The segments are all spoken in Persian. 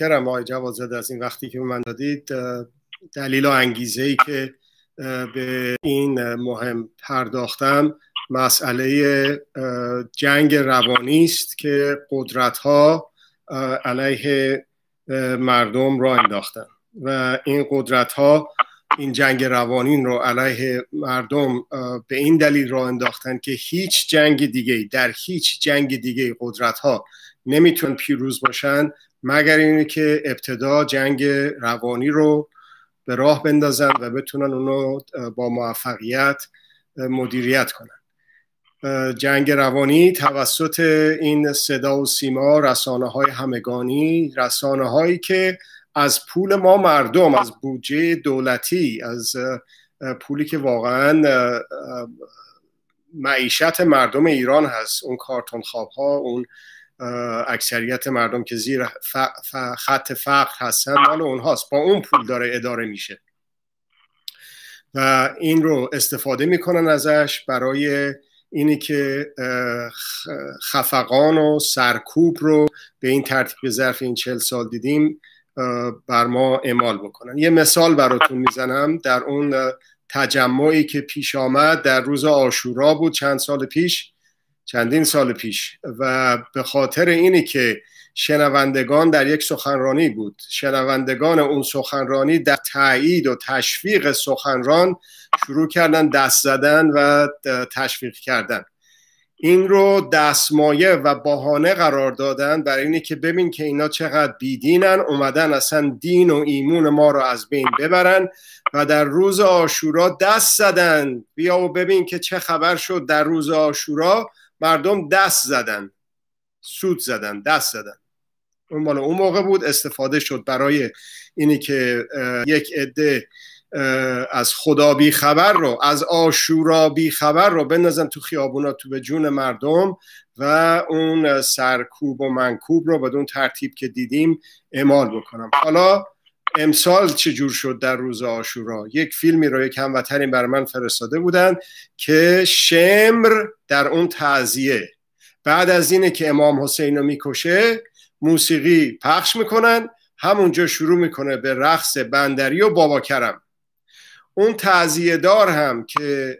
کرم آقای جواد از این وقتی که من دادید دلیل و انگیزه ای که به این مهم پرداختم مسئله جنگ روانی است که قدرت ها علیه مردم را انداختن و این قدرت ها این جنگ روانی رو علیه مردم به این دلیل را انداختن که هیچ جنگ دیگه در هیچ جنگ دیگه قدرت ها نمیتون پیروز باشن. مگر اینه که ابتدا جنگ روانی رو به راه بندازن و بتونن اونو با موفقیت مدیریت کنن. جنگ روانی توسط این صدا و سیما رسانه های همگانی رسانه هایی که از پول ما مردم از بودجه دولتی از پولی که واقعا معیشت مردم ایران هست اون کارتون خواب ها اون اکثریت مردم که زیر خط فقر هستن مال اونهاست. با اون پول داره اداره میشه. و این رو استفاده می‌کنن ازش برای اینی که خفقان و سرکوب رو به این ترتیب به ظرف این چل سال دیدیم بر ما اعمال بکنن. یه مثال براتون می‌زنم. در اون تجمعی که پیش آمد در روز آشورا بود چند سال پیش چندین سال پیش. و به خاطر اینی که شنوندگان در یک سخنرانی بود. شنوندگان اون سخنرانی در تایید و تشویق سخنران شروع کردن دست زدن و تشویق کردن. این رو دستمایه و بهانه قرار دادن برای اینی که ببین که اینا چقدر بیدینن اومدن اصلا دین و ایمون ما رو از بین ببرن و در روز آشورا دست زدن. بیا و ببین که چه خبر شد در روز آشورا. مردم دست زدن سود زدن دست زدن. اون مال اون موقع بود استفاده شد برای اینی که یک عده از خدا بی خبر رو از آشورا بی خبر رو بندازن تو خیابونا تو به جون مردم و اون سرکوب و منکوب رو بدون ترتیب که دیدیم اعمال بکنم حالا امسال چجور شد در روز آشورا؟ یک فیلمی رو یک هموطنی بر من فرستاده بودن که شمر در اون تعذیه بعد از اینه که امام حسین رو می‌کشه موسیقی پخش می‌کنن همونجا شروع می‌کنه به رقص بندری و بابا کرم. اون تعذیه دار هم که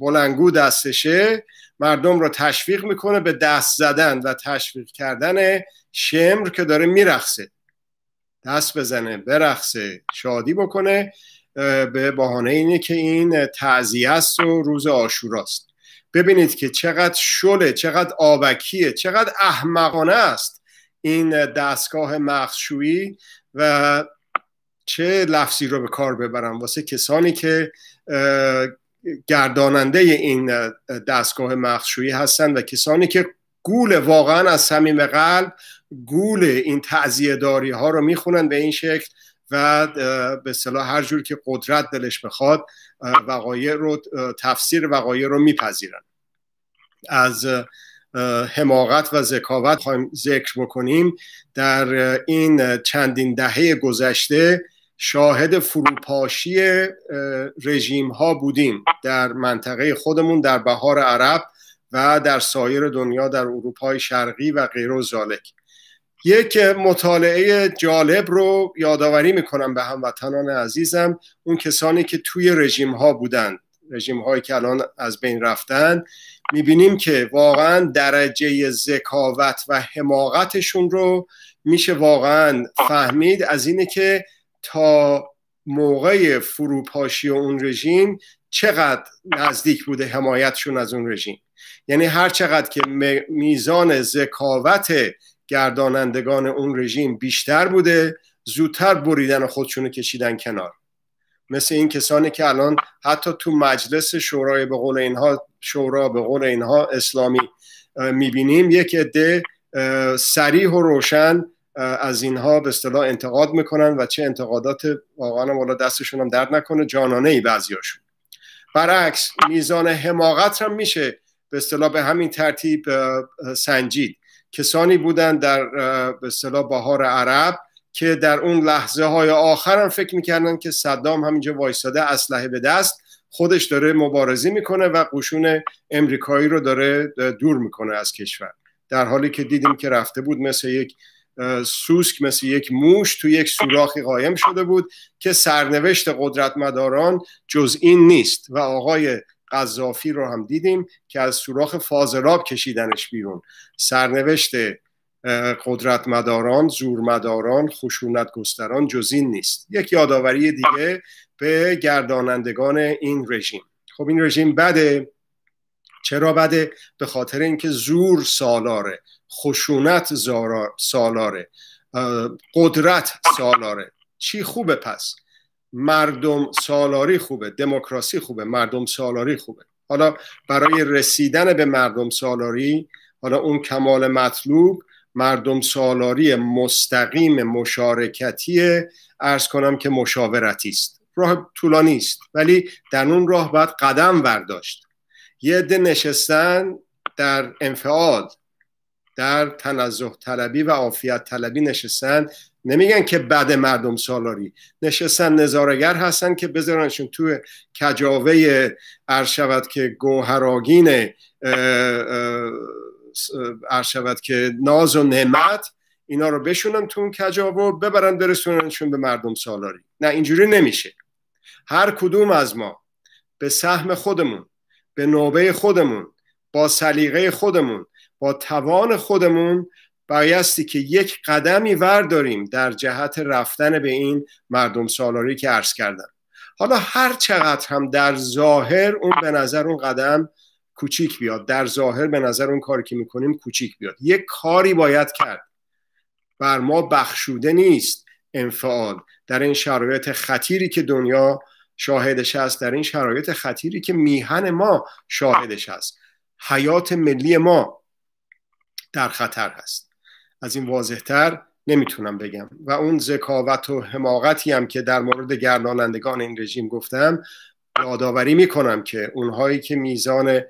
بلنگو دستشه مردم رو تشویق می‌کنه به دست زدن و تشویق کردن شمر که داره میرخصه دست بزنه برقصه شادی بکنه به بهانه اینه که این تعذیه است و روز آشوراست ببینید که چقدر شله چقدر آبکیه چقدر احمقانه است این دستگاه مخشویی و چه لفظی رو به کار ببرم. واسه کسانی که گرداننده این دستگاه مخشویی هستن و کسانی که گول واقعا از صمیم قلب گول این تعذیه داری ها رو می‌خونن به این شکل و به صلاح هر جور که قدرت دلش بخواد وقایع رو تفسیر وقایع رو میپذیرن. از حماقت و ذکاوت خواهیم ذکر بکنیم در این چندین دهه گذشته شاهد فروپاشی رژیم ها بودیم در منطقه خودمون در بهار عرب. و در سایر دنیا در اروپای شرقی و غیر و زالک. یک مطالعه جالب رو یادآوری می‌کنم به هموطنان عزیزم. اون کسانی که توی رژیم ها بودند رژیم هایی که الان از بین رفتن می‌بینیم که واقعا درجه ذکاوت و حماقتشون رو میشه واقعا فهمید. از اینه که تا موقع فروپاشی اون رژیم چقدر نزدیک بوده حمایتشون از اون رژیم. یعنی هر چقدر که میزان ذکاوت گردانندگان اون رژیم بیشتر بوده زودتر بریدن خودشونو کشیدن کنار. مثل این کسانی که الان حتی تو مجلس شورای به قول اینها شورا به قول اینها اسلامی می‌بینیم یک عده سریح و روشن از اینها به اصطلاح انتقاد می‌کنن و چه انتقادات واقعا والا دستشون هم درد نکنه جانانه ای بعضیاشون. برعکس میزان حماقت هم میشه. به اصطلاح به همین ترتیب سنجید. کسانی بودن در به اصطلاح بهار عرب که در اون لحظه های آخر هم فکر می‌کردن که صدام همینجا وایساده اسلحه به دست خودش داره مبارزی می‌کنه و قشون امریکایی رو داره دور می‌کنه از کشور. در حالی که دیدیم که رفته بود مثل یک سوسک مثل یک موش تو یک سوراخی قایم شده بود که سرنوشت قدرت مداران جز این نیست و آقای قذافی رو هم دیدیم که از سوراخ فاضلاب کشیدنش بیرون. سرنوشت قدرت مداران زور مداران خشونت گستران جز این نیست. یک یادآوری دیگه به گردانندگان این رژیم. خب این رژیم بده. چرا بده؟ به خاطر اینکه زور سالاره خشونت سالاره قدرت سالاره. چی خوبه پس؟ مردم سالاری خوبه دموکراسی خوبه مردم سالاری خوبه. حالا برای رسیدن به مردم سالاری حالا اون کمال مطلوب مردم سالاری مستقیم مشارکتی ارز کنم که مشاورتی است. راه طولانی است. ولی در اون راه باید قدم برداشت. یه عده نشستن در انفعال در تنزه طلبی و عافیت طلبی نشستن. نمیگن که بعد مردم سالاری. نشستن نظارگر هستن که بذارنشون توی کجاوه ارشود که گوهراگین ارشود که ناز و نعمت اینا رو بشونن تو اون کجاوه ببرن برسوننشون به مردم سالاری. نه اینجوری نمیشه. هر کدوم از ما به سهم خودمون به نوبه خودمون با سلیقه خودمون با توان خودمون بایستی که یک قدمی ورداریم در جهت رفتن به این مردم سالاری که عرض کردم. حالا هر چقدر هم در ظاهر اون به نظر اون قدم کوچیک بیاد در ظاهر به نظر اون کاری که می‌کنیم کوچیک بیاد. یک کاری باید کرد. بر ما بخشوده نیست انفعال در این شرایط خطیری که دنیا شاهدش هست در این شرایط خطیری که میهن ما شاهدش هست. حیات ملی ما در خطر هست. از این واضحتر نمی‌تونم بگم. و اون ذکاوت و حماقتی هم که در مورد گردانندگان این رژیم گفتم یادآوری می‌کنم که اونهایی که میزان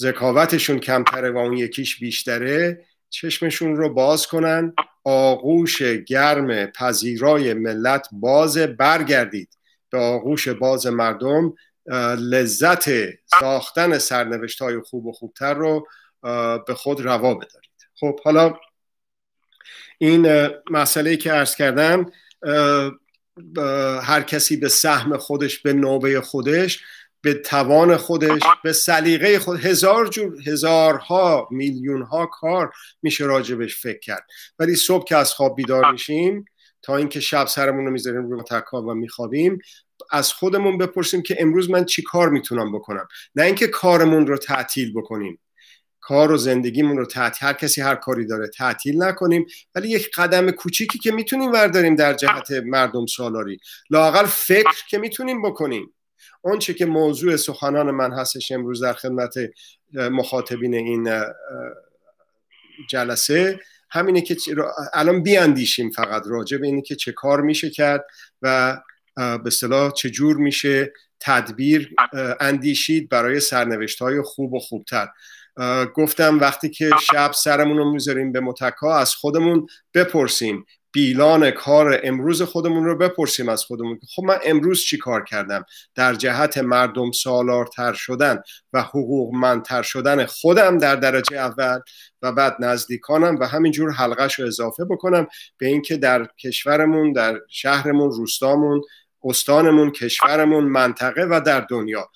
ذکاوتشون کمتره و اون یکیش بیشتره چشمشون رو باز کنن آغوش گرم پذیرای ملت باز برگردید. به آغوش باز مردم لذت ساختن سرنوشت های خوب و خوبتر رو به خود روا بدارید. خب حالا این مسئله که عرض کردم هر کسی به سهم خودش به نوبه خودش به توان خودش به سلیقه خود هزار جور هزارها میلیون ها کار میشه راجبش فکر کرد. ولی صبح که از خواب بیدار میشیم تا اینکه شب سرمون رو می‌ذاریم روی تکا و میخوابیم از خودمون بپرسیم که امروز من چی کار می‌تونم بکنم؟ نه اینکه کارمون رو تعطیل بکنیم. کار و زندگیمون رو تعطیل هر کسی هر کاری داره تعطیل نکنیم ولی یک قدم کوچیکی که می‌تونیم ورداریم در جهت مردم سالاری. لاقل فکر که می‌تونیم بکنیم. آنچه که موضوع سخنان من هستش امروز در خدمت مخاطبین این جلسه همینه که الان بیاندیشیم فقط. راجع به اینه که چه کار میشه کرد و به صلاح چجور میشه تدبیر اندیشید برای سرنوشت های خوب و خوبتر. گفتم وقتی که شب سرمون رو می‌ذاریم به متکا از خودمون بپرسیم. بیلان کار امروز خودمون رو بپرسیم از خودمون. خب من امروز چی کار کردم؟ در جهت مردم سالارتر شدن و حقوقمندتر شدن خودم در درجه اول و بعد نزدیکانم و همینجور حلقش رو اضافه بکنم به اینکه در کشورمون در شهرمون روستامون استانمون کشورمون منطقه و در دنیا.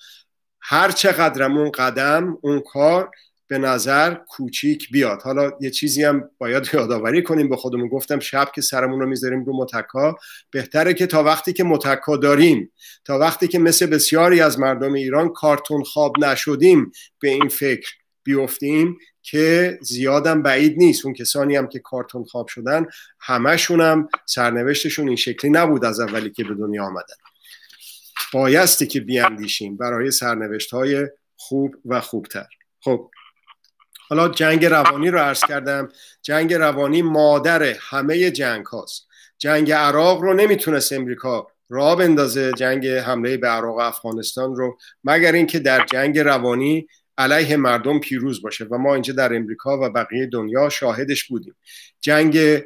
هر چقدرمون قدم اون کار به نظر کوچیک بیاد. حالا یه چیزی هم باید یادآوری کنیم به خودمون گفتم شب که سرمون رو می‌ذاریم رو متکا. بهتره که تا وقتی که متکا داریم تا وقتی که مثل بسیاری از مردم ایران کارتون خواب نشدیم به این فکر بیفتیم که زیادم بعید نیست. اون کسانی هم که کارتون خواب شدن همشون هم سرنوشتشون این شکلی نبود از اولی که به دنیا آمدن. بایستی که بیاندیشیم برای سرنوشت های خوب و خوبتر. خب حالا جنگ روانی رو عرض کردم. جنگ روانی مادر همه جنگ هاست. جنگ عراق رو نمی‌تونست امریکا را بندازه. جنگ حمله به عراق افغانستان رو. مگر اینکه در جنگ روانی علیه مردم پیروز باشه و ما اینجا در امریکا و بقیه دنیا شاهدش بودیم. جنگ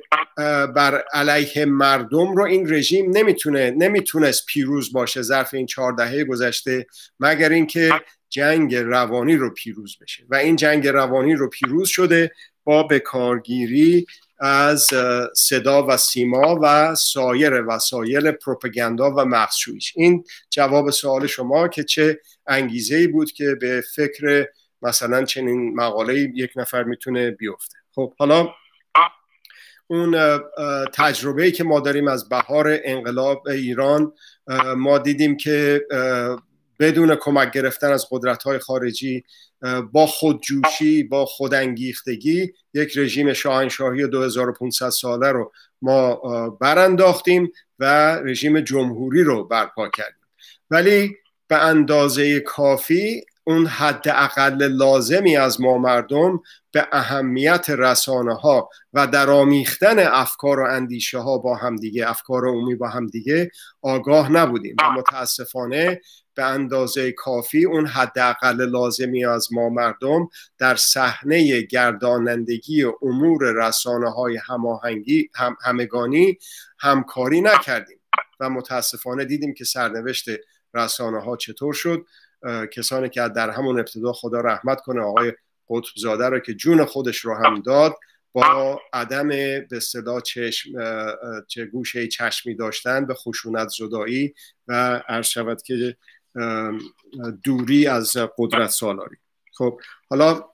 بر علیه مردم رو این رژیم نمی‌تونه نمی‌تونست پیروز باشه ظرف این چهار دهه گذشته مگر اینکه جنگ روانی رو پیروز بشه. و این جنگ روانی رو پیروز شده با به کارگیری از صدا و سیما و سایر وسایل پروپاگاندا و مخشویش این جواب سوال شما که چه انگیزه ای بود که به فکر مثلا چنین مقاله یک نفر می‌تونه بیفته. خب حالا اون تجربه ای که ما داریم از بهار انقلاب ایران ما دیدیم که بدون کمک گرفتن از قدرت خارجی با خودجوشی با خودانگیختگی یک رژیم شاهنشاهی 2500 ساله رو ما برانداختیم و رژیم جمهوری رو برپا کردیم. ولی به اندازه کافی اون حد اقل لازمی از ما مردم به اهمیت رسانه ها و در آمیختن افکار و اندیشه ها با همدیگه افکار عمومی با همدیگه آگاه نبودیم. و متاسفانه به اندازه کافی اون حداقل لازمی از ما مردم در صحنه گردانندگی امور رسانه های هماهنگی هم همگانی همکاری نکردیم. و متاسفانه دیدیم که سرنوشت رسانه ها چطور شد؟ کسانی که در همون ابتدا خدا رحمت کنه آقای قطب زاده رو که جون خودش رو هم داد با عدم به صدا چشم چه گوشه چشمی داشتن به خشونت زدایی و عرض شود که دوری از قدرت سالاری. خب حالا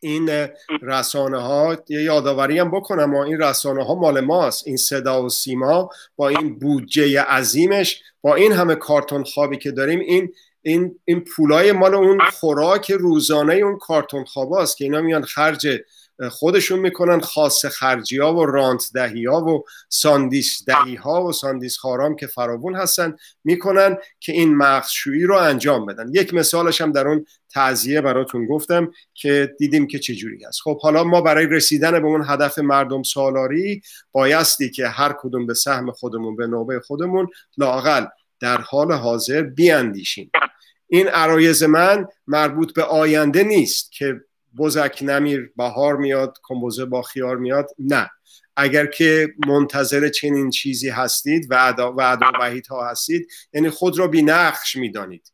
این رسانه ها یه یادآوری هم بکنم ما این رسانه ها مال ماست. این صدا و سیما با این بودجه عظیمش با این همه کارتون خوابی که داریم این این این پولای مال اون خوراک روزانه اون کارتون خواباست که اینا میان خرج خودشون می‌کنن خاصه خرجی ها و رانت دهی ها و ساندیس دهی ها و ساندیس خورام که فراوون هستن می‌کنن که این مغزشویی رو انجام بدن. یک مثالش هم در اون تعزیه براتون گفتم که دیدیم که چجوری هست. خب حالا ما برای رسیدن به اون هدف مردم سالاری بایستی که هر کدوم به سهم خودمون به نوبه خودمون لاقل در حال حاضر بیاندیشیم. این عرایز من مربوط به آینده نیست که بزک نمیر بهار میاد کمبوزه با خیار میاد. نه. اگر که منتظر چنین چیزی هستید و ادا و ها هستید یعنی خود را بی نقش می‌دانید.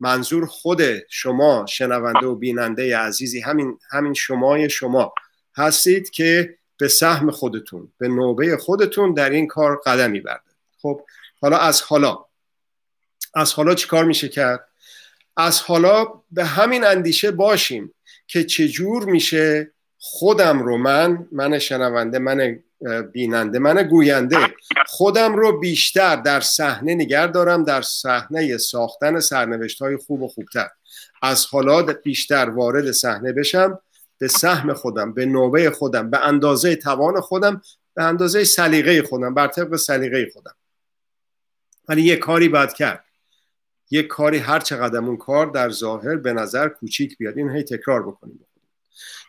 منظور خود شما شنونده و بیننده عزیزی همین همین شمای شما هستید که به سهم خودتون به نوبه خودتون در این کار قدمی برده خب حالا از حالا از حالا چیکار میشه کرد؟ از حالا به همین اندیشه باشیم که چجور میشه خودم رو من من شنونده من بیننده من گوینده خودم رو بیشتر در صحنه نگر دارم در صحنه ساختن سرنوشت های خوب و خوبتر. از حالا بیشتر وارد صحنه بشم به سهم خودم به نوبه خودم به اندازه توان خودم به اندازه سلیقه خودم بر طبق سلیقه خودم. ولی یه کاری باید کرد. یک کاری هر چقدر اون کار در ظاهر به نظر کوچیک بیاد. این هی تکرار بکنیم.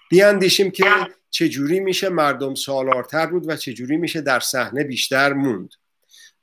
بیاندیشیم که چجوری میشه مردم سالارتر بود و چجوری میشه در صحنه بیشتر موند.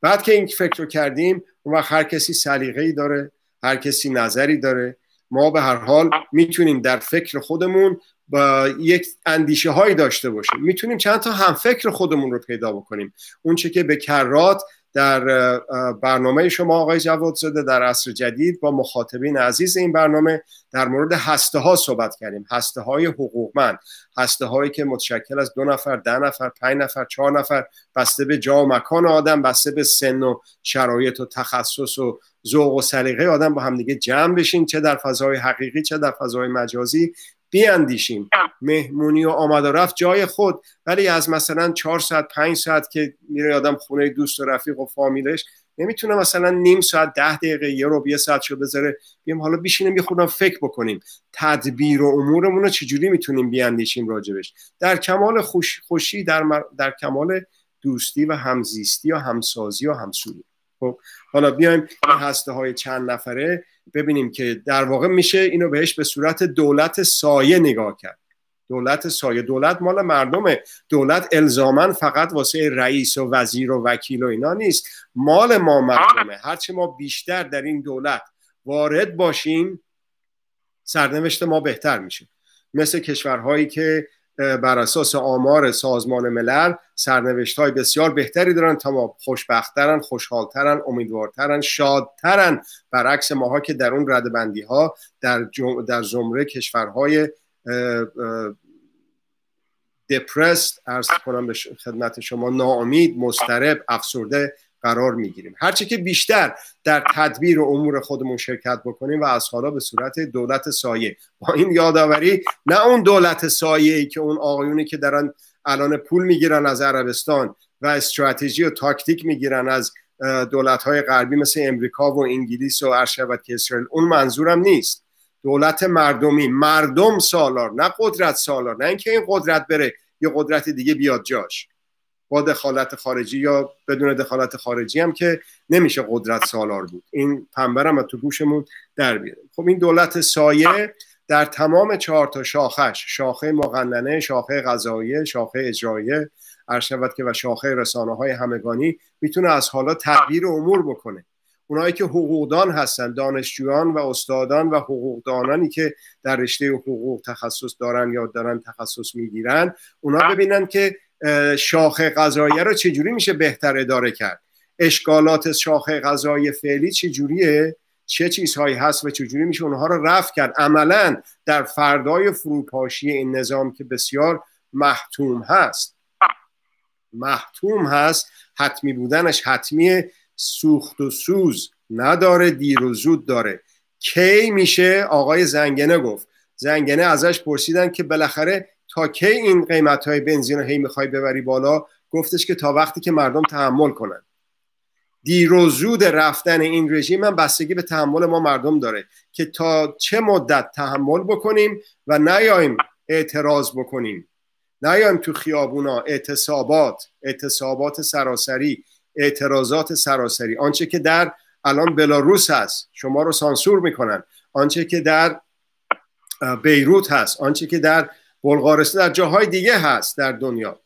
بعد که این فکر رو کردیم اون وقت هر کسی سلیقه‌ای داره هر کسی نظری داره. ما به هر حال می‌تونیم در فکر خودمون با یک اندیشه هایی داشته باشیم. می‌تونیم چند تا هم فکر خودمون رو پیدا بکنیم. اون چه که به کرات در برنامه شما آقای جواد زاده در عصر جدید با مخاطبین عزیز این برنامه در مورد هسته ها صحبت کردیم. هسته های حقوقمند هسته هایی که متشکل از دو نفر ده نفر پنج نفر چهار نفر بسته به جا و مکان آدم بسته به سن و شرایط و تخصص و ذوق و سلیقه آدم با همدیگه جمع بشین چه در فضای حقیقی چه در فضای مجازی. بیاندیشیم. مهمونی و آمد و رفت جای خود. ولی از مثلا چهار ساعت پنج ساعت که میره آدم خونه دوست و رفیق و فامیلش نمی‌تونه مثلا نیم ساعت ده دقیقه یه رو یه ساعت شو بذاره. بیم حالا بیشینیم یه خودم فکر بکنیم. تدبیر و امورمون رو چجوری می‌تونیم بیاندیشیم راجبش؟ در کمال خوش، خوشی در, در کمال دوستی و همزیستی و همسازی و همسویی خب حالا بیایم این هسته های چند نفره ببینیم که در واقع میشه اینو بهش به صورت دولت سایه نگاه کرد. دولت سایه دولت مال مردمه. دولت الزامن فقط واسه رئیس و وزیر و وکیل و اینا نیست. مال ما مردمه. هرچی ما بیشتر در این دولت وارد باشیم سرنوشت ما بهتر میشه. مثل کشورهایی که بر اساس آمار سازمان ملل سرنوشت های بسیار بهتری دارن تا ما خوشبختترن خوشحالترن امیدوارترن شادترن. برعکس ماها که در اون ردبندی ها در, در زمره کشورهای دپرست ارز کنم به خدمت شما ناامید مسترب افسرده قرار می‌گیریم. هرچی که بیشتر در تدبیر و امور خودمون شرکت بکنیم و از حالا به صورت دولت سایه. با این یادآوری نه اون دولت سایه ای که اون آقایونی که دارن الان پول می‌گیرن از عربستان و استراتژی و تاکتیک می‌گیرن از دولت های غربی مثل امریکا و انگلیس و ارشبت که اسرائیل اون منظورم نیست. دولت مردمی مردم سالار نه قدرت سالار نه اینکه این قدرت بره یه قدرت دیگه بیاد جاش. با دخالت خارجی یا بدون دخالت خارجی هم که نمیشه قدرت سالار بود. این پنبرم تو گوشمون در بیاره خب این دولت سایه در تمام چهار تا شاخش شاخه مقننه شاخه غذایی شاخه اجرایه شود که و شاخه رسانه های همگانی می‌تونه از حالا تغییر امور بکنه. اونایی که حقوقدان هستن دانشجویان و استادان و حقوقدانانی که در رشته حقوق تخصص دارن یا دارن تخصص می‌گیرن اونا ببینن که شاخه قضاییه رو چجوری میشه بهتر اداره کرد؟ اشکالات شاخه قضایی فعلی چجوریه؟ چه چیزهایی هست و چجوری میشه اونها رو رفع کرد؟ عملا در فردای فروپاشی این نظام که بسیار محتوم هست. محتوم هست حتمی بودنش حتمی سوخت و سوز نداره دیر و زود داره. کی میشه؟ آقای زنگنه گفت. زنگنه ازش پرسیدن که بالاخره تا کی این قیمت های بنزین رو هی می‌خوای ببری بالا؟ گفتش که تا وقتی که مردم تحمل کنن. دیر و زود رفتن این رژیم هم بستگی به تحمل ما مردم داره که تا چه مدت تحمل بکنیم و نیایم اعتراض بکنیم. نیایم تو خیابونا اعتصابات اعتصابات سراسری اعتراضات سراسری. آنچه که در الان بلاروس هست شما رو سانسور می‌کنن. آنچه که در بیروت هست آنچه که در بلغارستان در جاهای دیگه هست در دنیا.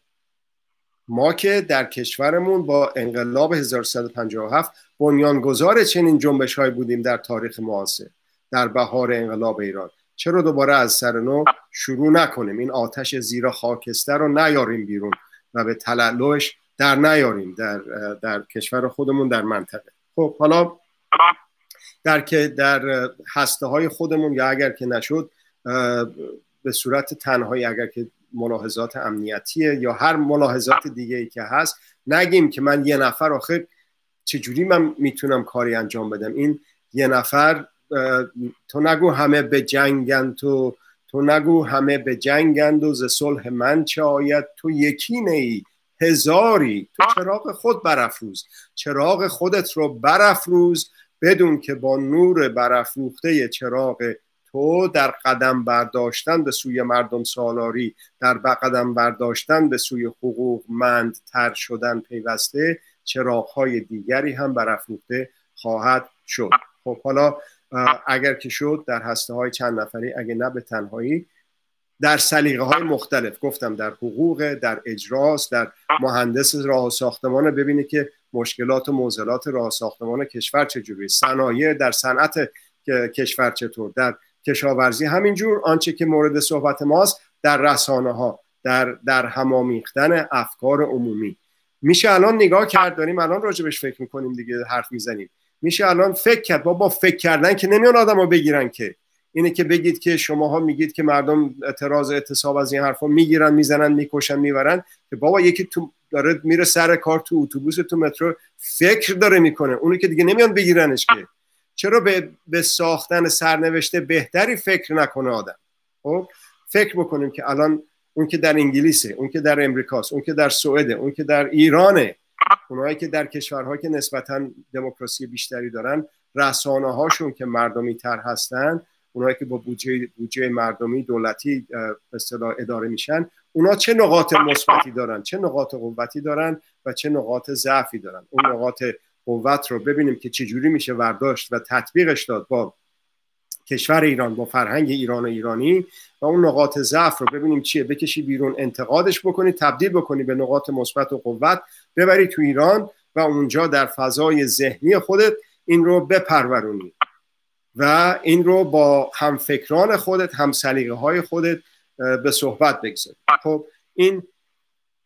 ما که در کشورمون با انقلاب 1357 بنیانگذار چنین جنبش های بودیم در تاریخ معاصر در بهار انقلاب ایران. چرا دوباره از سر نو شروع نکنیم؟ این آتش زیرا خاکستر رو نیاریم بیرون و به تلالوش در نیاریم در, در کشور خودمون در منطقه. خب حالا در که در هسته های خودمون یا اگر که نشد به صورت تنهایی اگر که ملاحظات امنیتیه یا هر ملاحظات دیگه ای که هست نگیم که من یه نفر آخه چجوری من می‌تونم کاری انجام بدم؟ این یه نفر تو نگو همه به جنگند تو تو نگو همه به جنگند و ز صلح من چه آید؟ تو یکی ای هزاری. تو چراغ خود برافروز. چراغ خودت رو برافروز بدون که با نور برافروخته چراغ تو در قدم برداشتن به سوی مردم سالاری در قدم برداشتن به سوی حقوق مند تر شدن پیوسته چراغهای دیگری هم برافروخته خواهد شد. خب حالا اگر که شد در هسته های چند نفری اگر نه به تنهایی در سلیقه های مختلف گفتم در حقوق در اجراس در مهندس راه ساختمان ببینه که مشکلات و موزلات راه ساختمان کشور چجوری. صنایع در صنعت کشور چطور؟ در کشاورزی. همینجور آنچه که مورد صحبت ماست در رسانه ها در, در همامیختن افکار عمومی. میشه الان نگاه کرد داریم الان راجبش فکر می‌کنیم دیگه حرف می‌زنیم. میشه الان فکر کرد. با با فکر کردن که نمیان آدم رو بگیرن که. اینه که بگید که شماها میگید که مردم اعتراض اعتصاب از این حرفا می‌گیرن می‌زنن می‌کشن می‌برن. که بابا یکی تو داره میره سر کار تو اتوبوس تو مترو فکر داره می‌کنه. اونو که دیگه نمیان بگیرنش که. چرا به, به ساختن سرنوشته بهتری فکر نکنه آدم؟ خب؟ فکر بکنیم که الان اون که در انگلیسه اون که در امریکاست اون که در سوئده اون که در ایرانه اونایی که در کشورها که نسبتا دموکراسی بیشتری دارن رسانه هاشون که مردمی تر هستن اونایی که با بودجه بودجه مردمی دولتی به اداره میشن اونا چه نقاط مثبتی دارن؟ چه نقاط قوتی دارن و چه نقاط ضعفی دارن؟ اون نقاط قوت رو ببینیم که چجوری میشه ورداشت و تطبیقش داد با کشور ایران با فرهنگ ایران و ایرانی و اون نقاط ضعف رو ببینیم چیه. بکشی بیرون انتقادش بکنی تبدیل بکنی به نقاط مثبت و قوت ببری تو ایران و اونجا در فضای ذهنی خودت این رو بپرورونی و این رو با همفکران خودت هم های خودت به صحبت بگذاری. خب این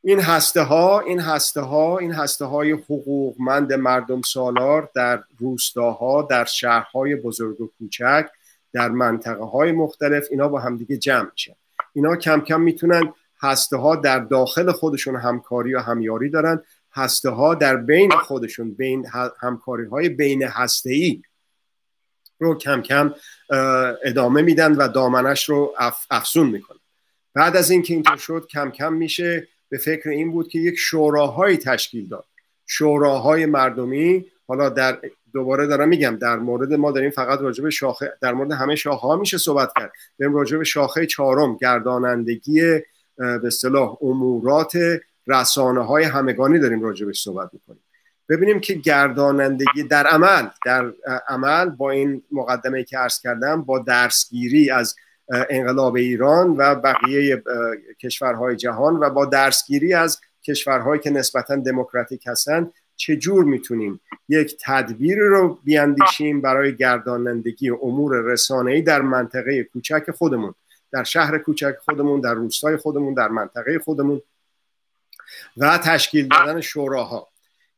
این هسته ها این هسته ها این هسته های حقوقمند مردم سالار در روستاها در شهرهای بزرگ و کوچک در منطقه های مختلف اینا با همدیگه جمع میشن. اینا کم کم می‌تونن هسته ها در داخل خودشون همکاری و همیاری دارن هسته ها در بین خودشون بین همکاری های بین هسته ای رو کم کم ادامه میدن و دامنش رو افزون می‌کنن. بعد از اینکه اینطور شد کم کم میشه به فکر این بود که یک شوراهایی تشکیل داد. شوراهای مردمی حالا در دوباره دارم میگم در مورد ما داریم فقط راجع به شاخه در مورد همه شاخه ها میشه صحبت کرد. داریم راجع به شاخه چهارم گردانندگی به اصطلاح امورات رسانه های همگانی داریم به صحبت می‌کنیم. ببینیم که گردانندگی در عمل در عمل با این مقدمه که عرض کردم با درسگیری از انقلاب ایران و بقیه کشورهای جهان و با درسگیری از کشورهایی که نسبتا دموکراتیک هستند چجور می‌تونیم یک تدبیر رو بیاندیشیم برای گردانندگی امور رسانه‌ای در منطقه کوچک خودمون در شهر کوچک خودمون در روستای خودمون در منطقه خودمون و تشکیل دادن شوراها.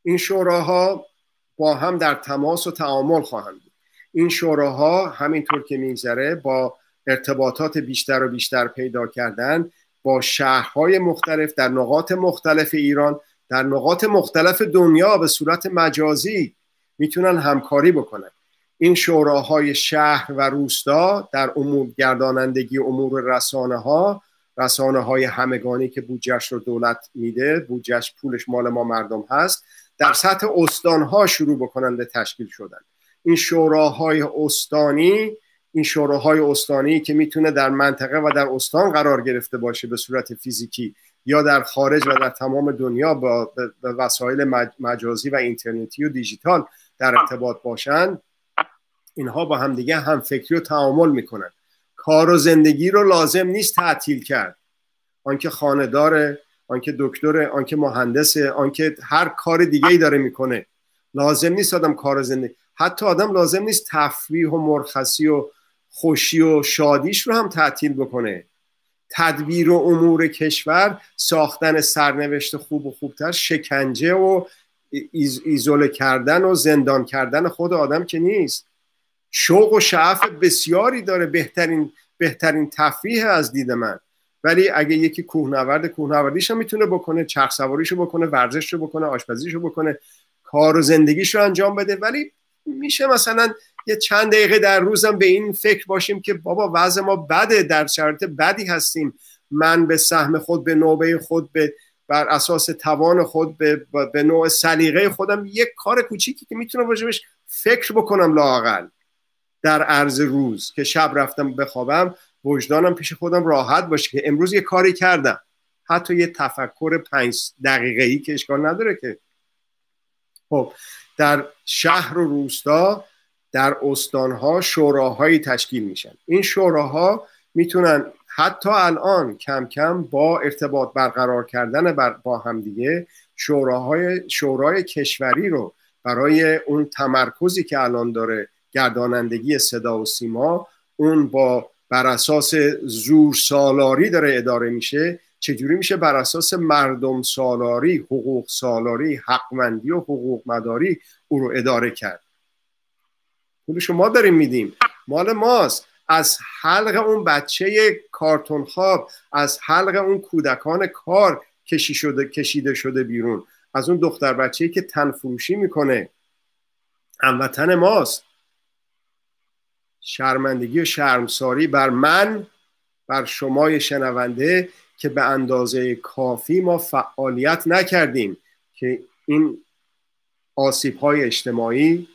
این شوراها با هم در تماس و تعامل خواهند بود. این شوراها همینطور که میگذره با ارتباطات بیشتر و بیشتر پیدا کردن با شهرهای مختلف در نقاط مختلف ایران در نقاط مختلف دنیا به صورت مجازی می‌تونن همکاری بکنن. این شوراهای شهر و روستا در امور گردانندگی امور رسانه ها رسانه های همگانی که بودجهش رو دولت میده بودجهش پولش مال ما مردم هست در سطح استان ها شروع بکنن به تشکیل شدن. این شوراهای استانی این شوراهای استانی که می‌تونه در منطقه و در استان قرار گرفته باشه به صورت فیزیکی یا در خارج و در تمام دنیا با وسایل مجازی و اینترنتی و دیجیتال در ارتباط باشن اینها با همدیگه هم فکری و تعامل می‌کنن. کار و زندگی رو لازم نیست تعطیل کرد. آنکه خانه داره آنکه دکتر آنکه مهندسه آنکه هر کار دیگه ای داره می‌کنه. لازم نیست آدم کار زندگی حتی آدم لازم نیست تفریح و مرخصی و خوشی و شادیش رو هم تعطیل بکنه. تدبیر و امور کشور ساختن سرنوشت خوب و خوبتر شکنجه و ایزوله کردن و زندان کردن خود آدم که نیست. شوق و شعف بسیاری داره بهترین بهترین تفریح از دید من. ولی اگه یکی کوهنورد کوهنوردیش هم می‌تونه بکنه چرخ سواریشو بکنه ورزششو بکنه آشپزیشو بکنه کار و زندگیش رو انجام بده. ولی میشه مثلا یه چند دقیقه در روزم به این فکر باشیم که بابا وضع ما بده در شرایط بدی هستیم. من به سهم خود به نوبه خود به بر اساس توان خود به, به نوع سلیقه خودم یک کار کوچیکی که می‌تونم راجبش فکر بکنم لاقل در عرض روز که شب رفتم بخوابم وجدانم پیش خودم راحت باشه که امروز یه کاری کردم. حتی یه تفکر پنج دقیقه ای که اشکال نداره که. خب در شهر و روستا در استانها شوراهایی تشکیل میشن. این شوراها می‌تونن حتی الان کم کم با ارتباط برقرار کردن بر با همدیگه شوراهای شورای کشوری رو برای اون تمرکزی که الان داره گردانندگی صدا و سیما اون با بر اساس زور سالاری داره اداره میشه چجوری میشه بر اساس مردم سالاری حقوق سالاری حقمندی و حقوق مداری او رو اداره کرد؟ پول شما داریم میدیم. مال ماست. از حلق اون بچه کارتون خواب از حلق اون کودکان کار کشی شده کشیده شده بیرون. از اون دختر بچه که تن فروشی می‌کنه. هموطن ماست. شرمندگی و شرمساری بر من بر شمای شنونده که به اندازه کافی ما فعالیت نکردیم که این آسیب های اجتماعی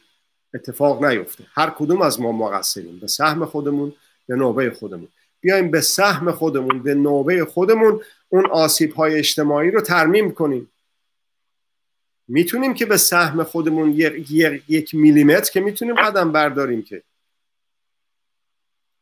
اتفاق نیفته. هر کدوم از ما مقصریم. به سهم خودمون به نوبه خودمون. بیایم به سهم خودمون به نوبه خودمون اون آسیب های اجتماعی رو ترمیم کنیم. می‌تونیم که به سهم خودمون یک, یک میلیمتر که می‌تونیم قدم برداریم که.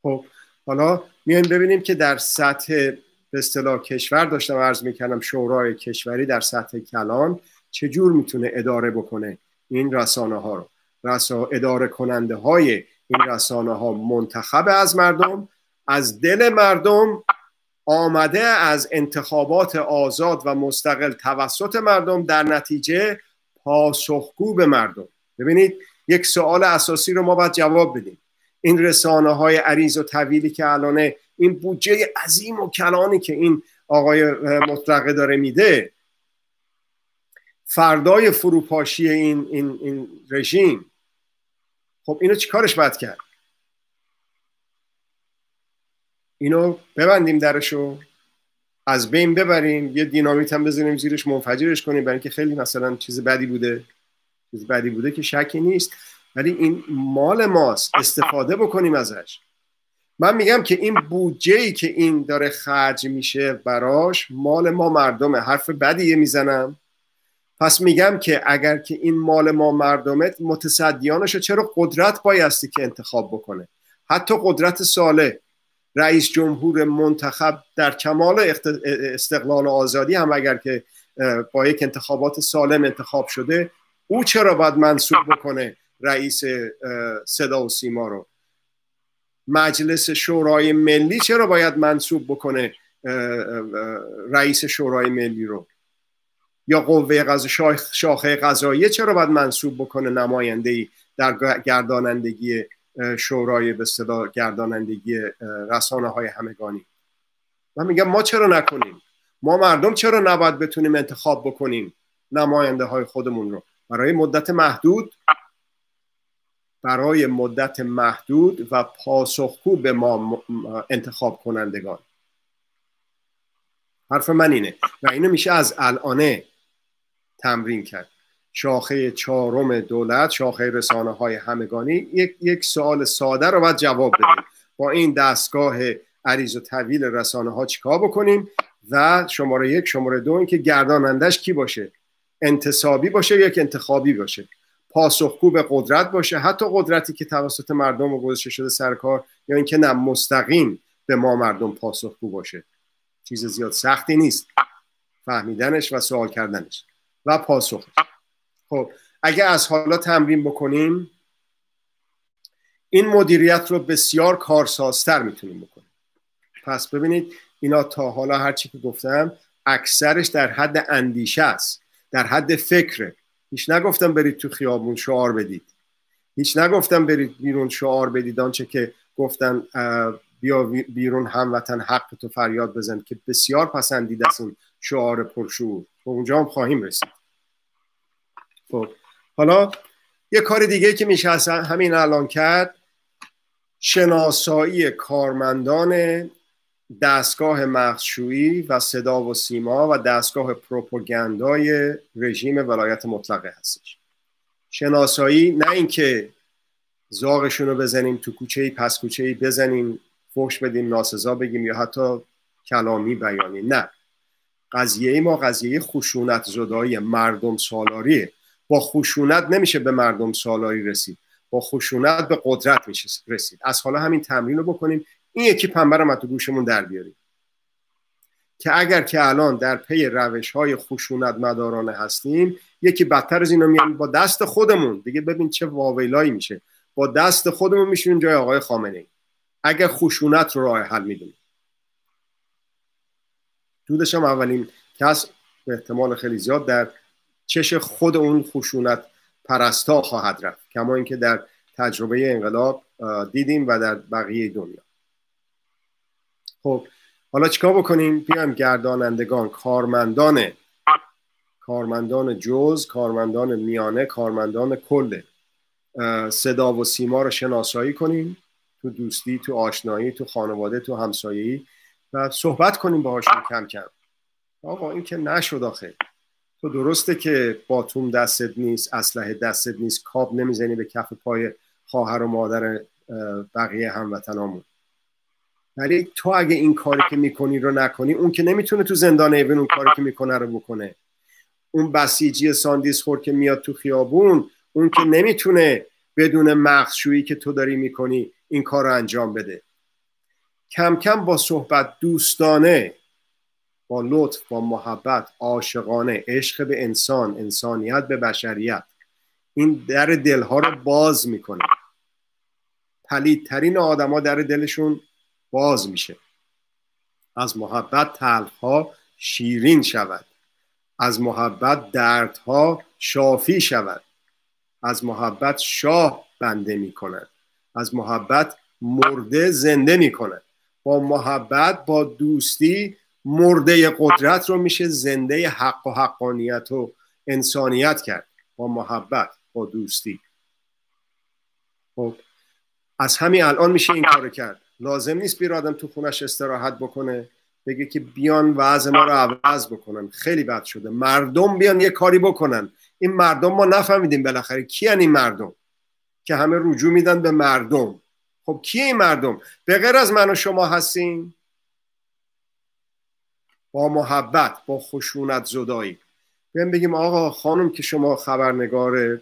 خب حالا میایم ببینیم که در سطح به اصطلاح کشور داشتم عرض می‌کردم شورای کشوری در سطح کلان چجور می‌تونه اداره بکنه این رسانه ها رو. رسا اداره کننده های این رسانه ها منتخب از مردم از دل مردم آمده از انتخابات آزاد و مستقل توسط مردم در نتیجه پاسخگو به مردم. ببینید یک سوال اساسی رو ما باید جواب بدیم. این رسانه های عریض و طویلی که الانه این بودجه عظیم و کلانی که این آقای مطلقه داره میده فردای فروپاشی این, این, این رژیم خب اینو چیکارش باید کرد؟ اینو ببندیم درشو از بین ببریم یه دینامیت هم بزنیم زیرش منفجرش کنیم برای اینکه خیلی مثلا چیز بدی بوده. چیز بدی بوده که شکی نیست. ولی این مال ماست استفاده بکنیم ازش. من میگم که این بودجه ای که این داره خرج میشه براش مال ما مردمه. حرف بدیه می‌زنم. پس میگم که اگر که این مال ما مردمه متصدیانش چرا قدرت بایستی که انتخاب بکنه؟ حتی قدرت ساله رئیس جمهور منتخب در کمال استقلال و آزادی هم اگر که با یک انتخابات سالم انتخاب شده او چرا باید منصوب بکنه رئیس صدا و سیما رو؟ مجلس شورای ملی چرا باید منصوب بکنه رئیس شورای ملی رو؟ یا قوه شاخه قضاییه چرا باید منصوب بکنه نماینده ای در گردانندگی شورای به صدا گردانندگی رسانه های همگانی؟ من میگم ما چرا نکنیم؟ ما مردم چرا نباید بتونیم انتخاب بکنیم نماینده های خودمون رو؟ برای مدت محدود برای مدت محدود و پاسخگو به ما انتخاب کنندگان. حرف من اینه و اینو میشه از الانه تمرین کرد. شاخه چهارم دولت شاخه رسانه های همگانی یک, یک سوال ساده رو باید جواب بدیم. با این دستگاه عریض و طویل رسانه ها چیکار بکنیم؟ و شماره یک شماره دو اینکه گردانندش کی باشه؟ انتصابی باشه یک انتخابی باشه؟ پاسخگو به قدرت باشه؟ حتی قدرتی که توسط مردم گذاشته شده سر کار یا اینکه نه مستقیم به ما مردم پاسخگو باشه؟ چیز زیاد سختی نیست. فهمیدنش و سوال کردنش. و پاسخش خب اگه از حالا تمرین بکنیم این مدیریت رو بسیار کارسازتر می‌تونیم بکنیم. پس ببینید اینا تا حالا هرچی که گفتم اکثرش در حد اندیشه است در حد فکره. هیچ نگفتم برید تو خیابون شعار بدید. هیچ نگفتم برید بیرون شعار بدید. آنچه که گفتن بیا بیرون هموطن حق تو فریاد بزن که بسیار پسندید است این شعار پرشور. و اونجا هم خواهیم رسید. خب. حالا یه کار دیگه که میشه همین الان کرد شناسایی کارمندان دستگاه مخشویی و صدا و سیما و دستگاه پروپاگاندای رژیم ولایت مطلقه هستش. شناسایی نه اینکه زاغشون رو بزنیم تو کوچه پس کوچه بزنیم فوش بدیم ناسزا بگیم یا حتی کلامی بیانی. نه. قضیه ما قضیه خشونت زدایی مردم سالاریه با خشونت نمیشه به مردم سالاری رسید. با خشونت به قدرت میشه رسید. از حالا همین تمرین رو بکنیم. این یکی پنبه رو تو گوشمون در بیاریم. که اگر که الان در پی روش های خشونت مدارانه هستیم یکی بدتر از اینو میان با دست خودمون. دیگه ببین چه واویلایی میشه. با دست خودمون میشونیم جای آقای خامنه اگر خشونت رو راه حل می‌دونیم. دودش هم اولین کس به احتمال خیلی زیاد در چش خود اون خشونت پرستا خواهد رفت کما اینکه در تجربه انقلاب دیدیم و در بقیه دنیا. خب حالا چیکار بکنیم؟ بیایم گردانندگان کارمندان کارمندان جز کارمندان میانه کارمندان کل. صدا و سیما رو شناسایی کنیم تو دوستی تو آشنایی تو خانواده تو همسایه‌ای و صحبت کنیم باهاشون کم کم. آقا این که نشد آخه. تو درسته که باتوم دستت نیست اسلحه دستت نیست کاب نمی‌زنی به کف پای خواهر و مادر بقیه هموطنامون. ولی تو اگه این کاری که می‌کنی رو نکنی اون که نمی‌تونه تو زندان ایون اون کاری که می‌کنه رو بکنه. اون بسیجی ساندیس خور که میاد تو خیابون اون که نمی‌تونه بدون مغزشویی که تو داری می‌کنی این کار رو انجام بده. کم کم با صحبت دوستانه با لطف با محبت عاشقانه عشق به انسان انسانیت به بشریت. این در دلها رو باز می‌کنه. پلیدترین آدما در دلشون باز میشه. از محبت تلخها شیرین شود. از محبت دردها شافی شود. از محبت شاه بنده می از محبت مرده زنده می با محبت با دوستی مرده قدرت رو میشه زنده حق و حقانیت و انسانیت کرد با محبت با دوستی. خب از همین الان میشه این کار کرد. لازم نیست بیرادم تو خونش استراحت بکنه بگه که بیان وضع ما رو عوض بکنن. خیلی بد شده. مردم بیان یه کاری بکنن. این مردم ما نفهمیدیم بالاخره کیان این مردم. که همه رجوع میدن به مردم. خب کیه این مردم؟ به غیر از من و شما هستیم محبت با خشونت زدایی. بیان بگیم آقا خانم که شما خبرنگار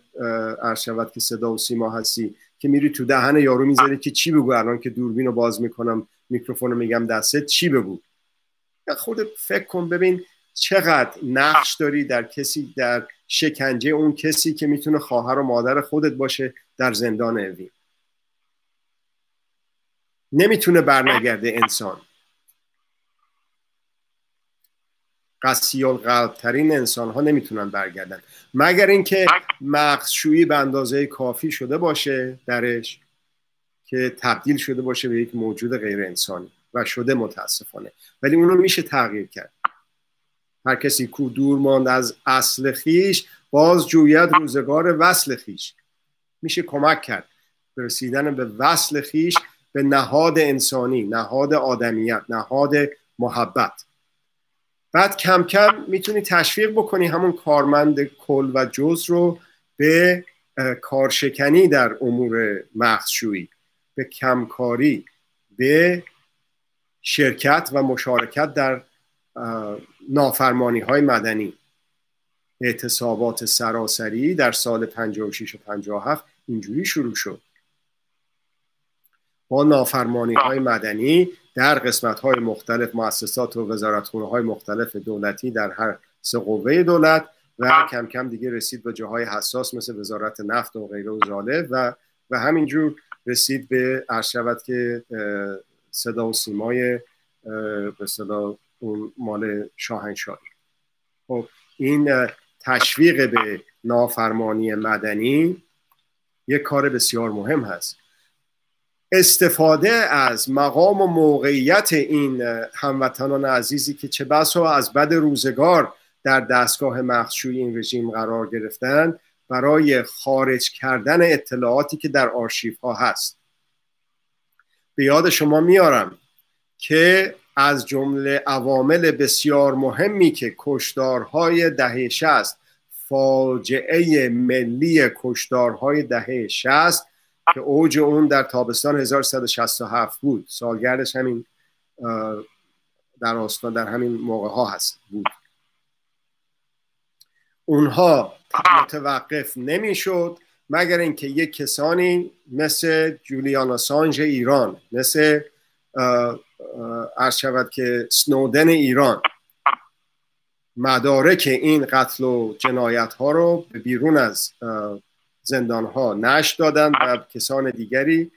ارشود که صدا و سیما هستی که میری تو دهن یارو می‌ذاری که چی بگو؟ الان که دوربین رو باز می‌کنم میکروفون رو میگم دسته چی بگو؟ خود فکر کن ببین چقدر نقش داری در کسی در شکنجه اون کسی که می‌تونه خواهر و مادر خودت باشه در زندان اوین. نمی‌تونه برنگرده انسان. قلب ترین انسان ها نمی‌تونن برگردن. مگر اینکه مغزشویی به اندازه کافی شده باشه درش که تبدیل شده باشه به یک موجود غیر انسانی و شده متاسفانه. ولی اونو میشه تغییر کرد. هر کسی کو دور ماند از اصل خیش باز جوید روزگار وصل خیش. میشه کمک کرد رسیدن به وصل خیش به نهاد انسانی نهاد آدمیت نهاد محبت. بعد کم کم می‌تونی تشویق بکنی همون کارمند کل و جز رو به کارشکنی در امور مغزشویی به کمکاری به شرکت و مشارکت در نافرمانی های مدنی. اعتصابات سراسری در سال 56 و 57 اینجوری شروع شد. با نافرمانی های مدنی در قسمت های مختلف مؤسسات و وزارتخونه های مختلف دولتی در هر سه قوه دولت و کم کم دیگه رسید به جاهای حساس مثل وزارت نفت و غیره و زاله و و همینجور رسید به عرض که صدا و سیمای به صدا اون مال شاهنشاهی. خب این تشویق به نافرمانی مدنی یک کار بسیار مهم هست. استفاده از مقام و موقعیت این هموطنان عزیزی که چه بسا از بد روزگار در دستگاه مخشوی این رژیم قرار گرفتن برای خارج کردن اطلاعاتی که در آرشیف ها هست. به یاد شما میارم که از جمله عوامل بسیار مهمی که کشدارهای دهه شست فاجعه ملی کشدارهای دهه شست که اوج اون در تابستان 1167 بود. سالگردش همین در آستان در همین موقع ها هست بود. اونها متوقف نمی‌شد مگر اینکه یک کسانی مثل جولیان آسانج ایران مثل عرض شود که سنودن ایران مدارک این قتل و جنایت ها رو به بیرون از زندان ها نش دادن و کسان دیگری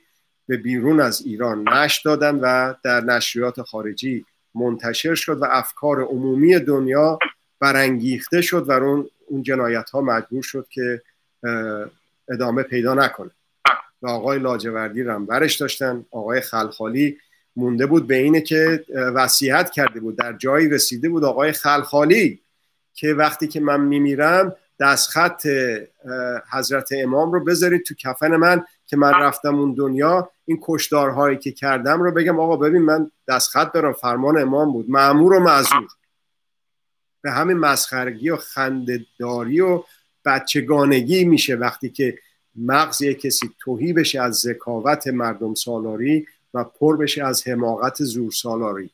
به بیرون از ایران نش دادن و در نشریات خارجی منتشر شد و افکار عمومی دنیا برانگیخته شد و اون اون جنایت ها مجبور شد که ادامه پیدا نکنه. و آقای لاجوردی برش داشتن آقای خلخالی مونده بود به اینه که وصیت کرده بود. در جایی رسیده بود آقای خلخالی که وقتی که من میمیرم دستخط حضرت امام رو بذارید تو کفن من که من رفتم اون دنیا. این کشدارهایی که کردم رو بگم آقا ببین من دستخط دارم فرمان امام بود معمور و معذور. به همین مسخرگی و خندهداری و بچگانگی میشه وقتی که مغز یک کسی توهی بشه از ذکاوت مردم سالاری و پر بشه از حماقت زور سالاری.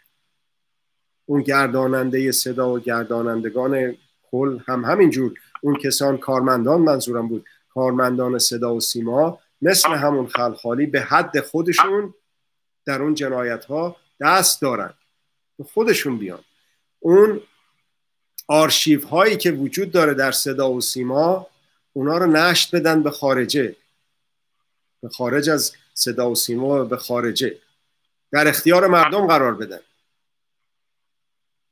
اون گرداننده صدا و گردانندگان کل هم همینجور. اون کسان کارمندان منظورم بود. کارمندان صدا و سیما مثل همون خلخالی به حد خودشون در اون جنایت ها دست دارن. خودشون بیان. اون آرشیف هایی که وجود داره در صدا و سیما اونا رو نشت بدن به خارجه. به خارج از صدا و سیما به خارجه. در اختیار مردم قرار بدن.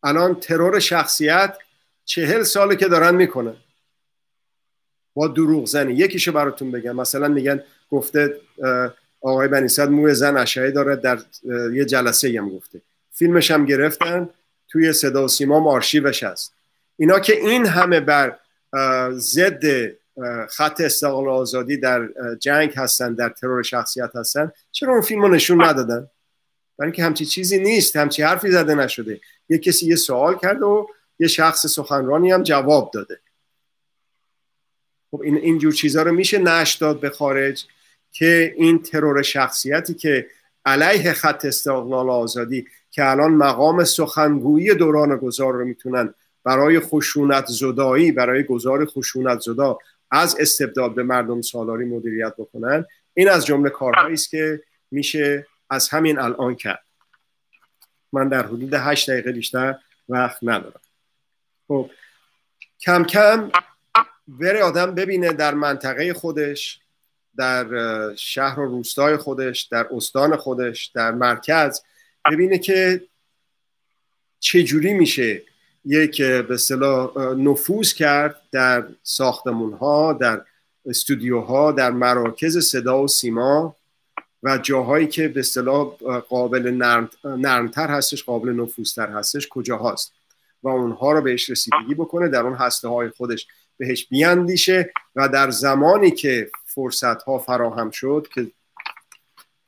الان ترور شخصیت چهل ساله که دارن می‌کنن. با دروغ زنی. یکیشو براتون بگم. مثلا میگن گفته آقای بنیصد موی زن اشعه داره در یه جلسه هم گفته. فیلمش هم گرفتن. توی صدا و سیما آرشیوش هست. اینا که این همه بر ضد خط استقلال آزادی در جنگ هستن در ترور شخصیت هستن چرا اون فیلم رو نشون ندادن؟ برای اینکه همچی چیزی نیست همچی حرفی زده نشده. یه کسی یه سوال کرد و یه شخص سخنرانی هم جواب داده. خب این اینجور چیزها رو میشه نش داد به خارج که این ترور شخصیتی که علیه خط استقلال آزادی که الان مقام سخنگویی دوران گذار رو می‌تونن برای خشونت زدایی برای گذار خشونت زدا از استبداد به مردم سالاری مدیریت بکنن این از جمله کارهایی است که میشه از همین الان کرد. من در حدود هشت دقیقه بیشتر وقت ندارم. خب کم کم بره آدم ببینه در منطقه خودش در شهر و روستای خودش در استان خودش در مرکز ببینه که چجوری میشه یک به اصطلاح نفوذ کرد در ساختمون ها در استودیوها در مراکز صدا و سیما و جاهایی که به اصطلاح قابل نرم، نرمتر هستش قابل نفوذتر هستش کجا هست و اونها رو بهش رسیدگی بکنه در اون هسته های خودش. بهش بیاندیشه و در زمانی که فرصت ها فراهم شد که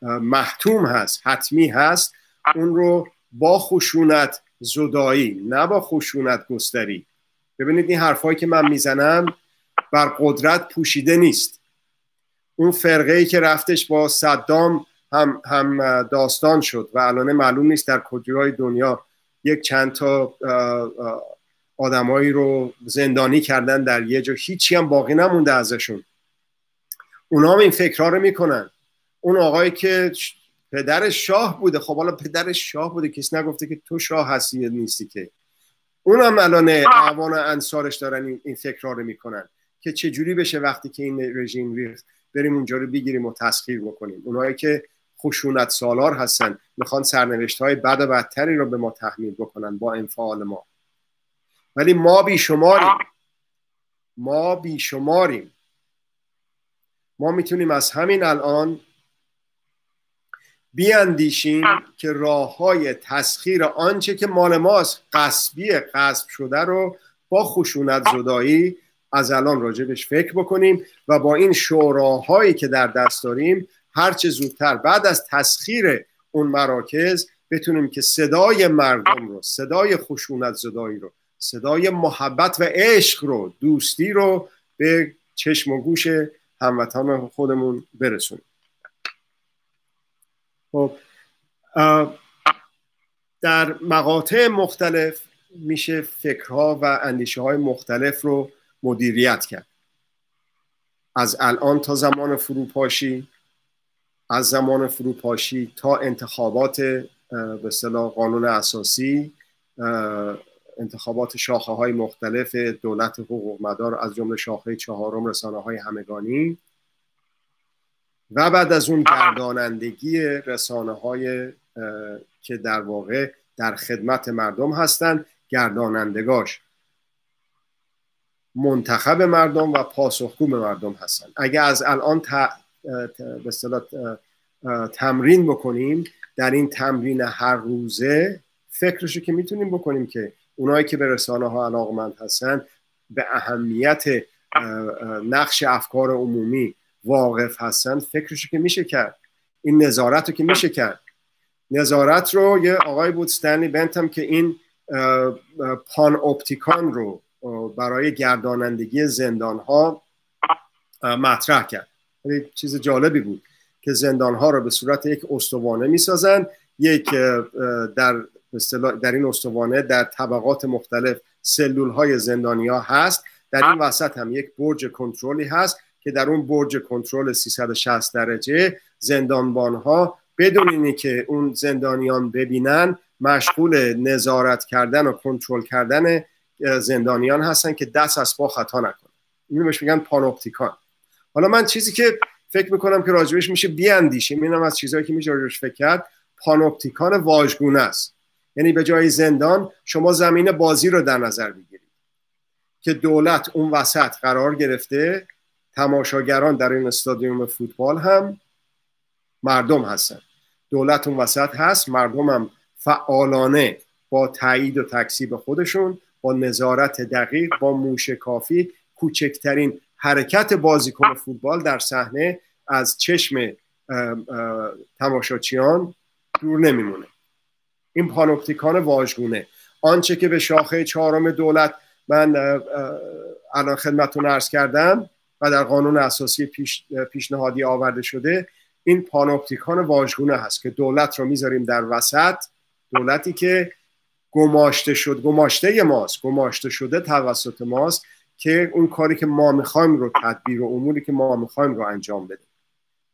محتوم هست حتمی هست اون رو با خشونت زدایی نه با خشونت گستری. ببینید این حرفهایی که من می‌زنم بر قدرت پوشیده نیست. اون فرقه ای که رفتش با صدام هم, هم داستان شد و الان معلوم نیست در کجای دنیا یک چند تا آدمایی رو زندانی کردن در یه جا. هیچی هم باقی نمونده ازشون. اونا هم این فکرها رو می‌کنن. اون آقایی که پدر شاه بوده. خب حالا پدر شاه بوده. کسی نگفته که تو شاه هستی نیستی که. اون هم الان اعوان انصارش دارن این فکرها رو می‌کنن. که چه جوری بشه وقتی که این رژیم ریخت. بریم اونجا رو بگیریم و تسخیر بکنیم. اونایی که خشونت سالار هستن می‌خوان سرنوشت های بد و بدتری رو به ما تحمیل بکنن با انفعال ما. ولی ما بیشماریم. ما بیشماریم. ما می‌تونیم از همین الان بیاندیشیم که راه های تسخیر آنچه که مال ماست قصبی قصب شده رو با خشونت زدایی از الان راجبش فکر بکنیم و با این شوراهایی که در دست داریم هرچه زودتر بعد از تسخیر اون مراکز بتونیم که صدای مردم رو صدای خشونت زدایی رو صدای محبت و عشق رو دوستی رو به چشم و گوش هموطن خودمون برسونیم. خب در مقاطع مختلف میشه فکرها و اندیشه های مختلف رو مدیریت کرد. از الان تا زمان فروپاشی از زمان فروپاشی تا انتخابات به قانون اساسی انتخابات شاخه های مختلف دولت حقوق مدار از جمله شاخه چهارم رسانه های همگانی و بعد از اون گردانندگی رسانه های که در واقع در خدمت مردم هستند گردانندگاش. منتخب مردم و پاسخگو به مردم هستند. اگه از الان به تمرین بکنیم در این تمرین هر روزه فکرشو که می‌تونیم بکنیم که اونایی که به رسانه ها علاقمند هستن به اهمیت نقش افکار عمومی واقف هستن فکرشو که میشه کرد. این نظارت رو که میشه کرد. نظارت رو یه آقای بود ستنلی بنتم که این پان اپتیکان رو برای گردانندگی زندان ها مطرح کرد. چیز جالبی بود که زندان ها رو به صورت یک استوانه می‌سازن یک در در این استوانه در طبقات مختلف سلول های زندانی ها هست. در این وسط هم یک برج کنترلی هست که در اون برج کنترل 360 درجه زندانبان ها بدون اینی که اون زندانیان ببینن مشغول نظارت کردن و کنترل کردن زندانیان هستن که دست از پا خطا نکنن. اینو بهش میگن پانوپتیکان. حالا من چیزی که فکر می‌کنم که راجبش میشه بیاندیشیم اینم از چیزهایی که میشه راجبش فکر کرد پانوپتیکان واژگونه است. یعنی به جای زندان شما زمین بازی رو در نظر بگیرید که دولت اون وسط قرار گرفته تماشاگران در این استادیوم فوتبال هم مردم هستن. دولت اون وسط هست مردم هم فعالانه با تایید و تکسیب خودشون با نظارت دقیق با موش کافی کوچکترین حرکت بازیکن فوتبال در صحنه از چشم تماشاچیان دور نمیمونه. این پانوپتیکان واژگونه. آنچه که به شاخه چهارم دولت من الان خدمتتون ارز کردم و در قانون اساسی پیش، پیشنهادی آورده شده این پانوپتیکان واژگونه هست که دولت رو می‌ذاریم در وسط. دولتی که گماشته شد گماشته ماست گماشته شده توسط ماست که اون کاری که ما می‌خوایم رو تدبیر و اموری که ما می‌خوایم رو انجام بده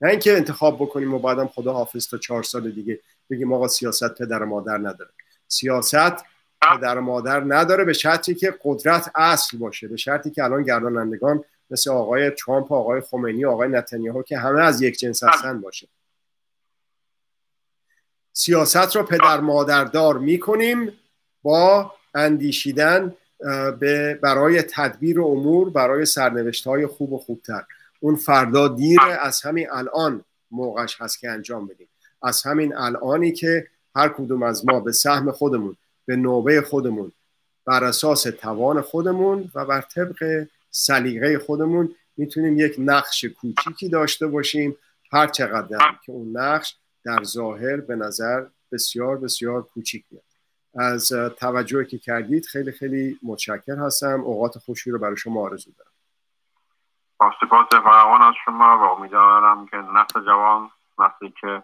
نه اینکه انتخاب بکنیم و بعدم خدا حافظ تا چهار سال دیگه بگیم آقا سیاست پدر مادر نداره. سیاست پدر مادر نداره به شرطی که قدرت اصل باشه به شرطی که الان گردانندگان مثل آقای ترامپ آقای خمینی آقای نتانیاهو که همه از یک جنس هستن باشه. سیاست رو پدر مادردار می‌کنیم با اندیشیدن به برای تدبیر امور برای سرنوشت های خوب و خوبتر. اون فردا دیره از همین الان موقعش هست که انجام بدیم. از همین الانی که هر کدوم از ما به سهم خودمون به نوبه خودمون بر اساس توان خودمون و بر طبق سلیقه خودمون می‌تونیم یک نقش کوچیکی داشته باشیم. هر چقدر که اون نقش در ظاهر به نظر بسیار بسیار کوچیک میاد. از توجهی که کردید خیلی خیلی متشکر هستم. اوقات خوشی رو برای شما آرزو دارم. با سپاس فراوان از شما و امیدوارم که نسل جوان وقتی که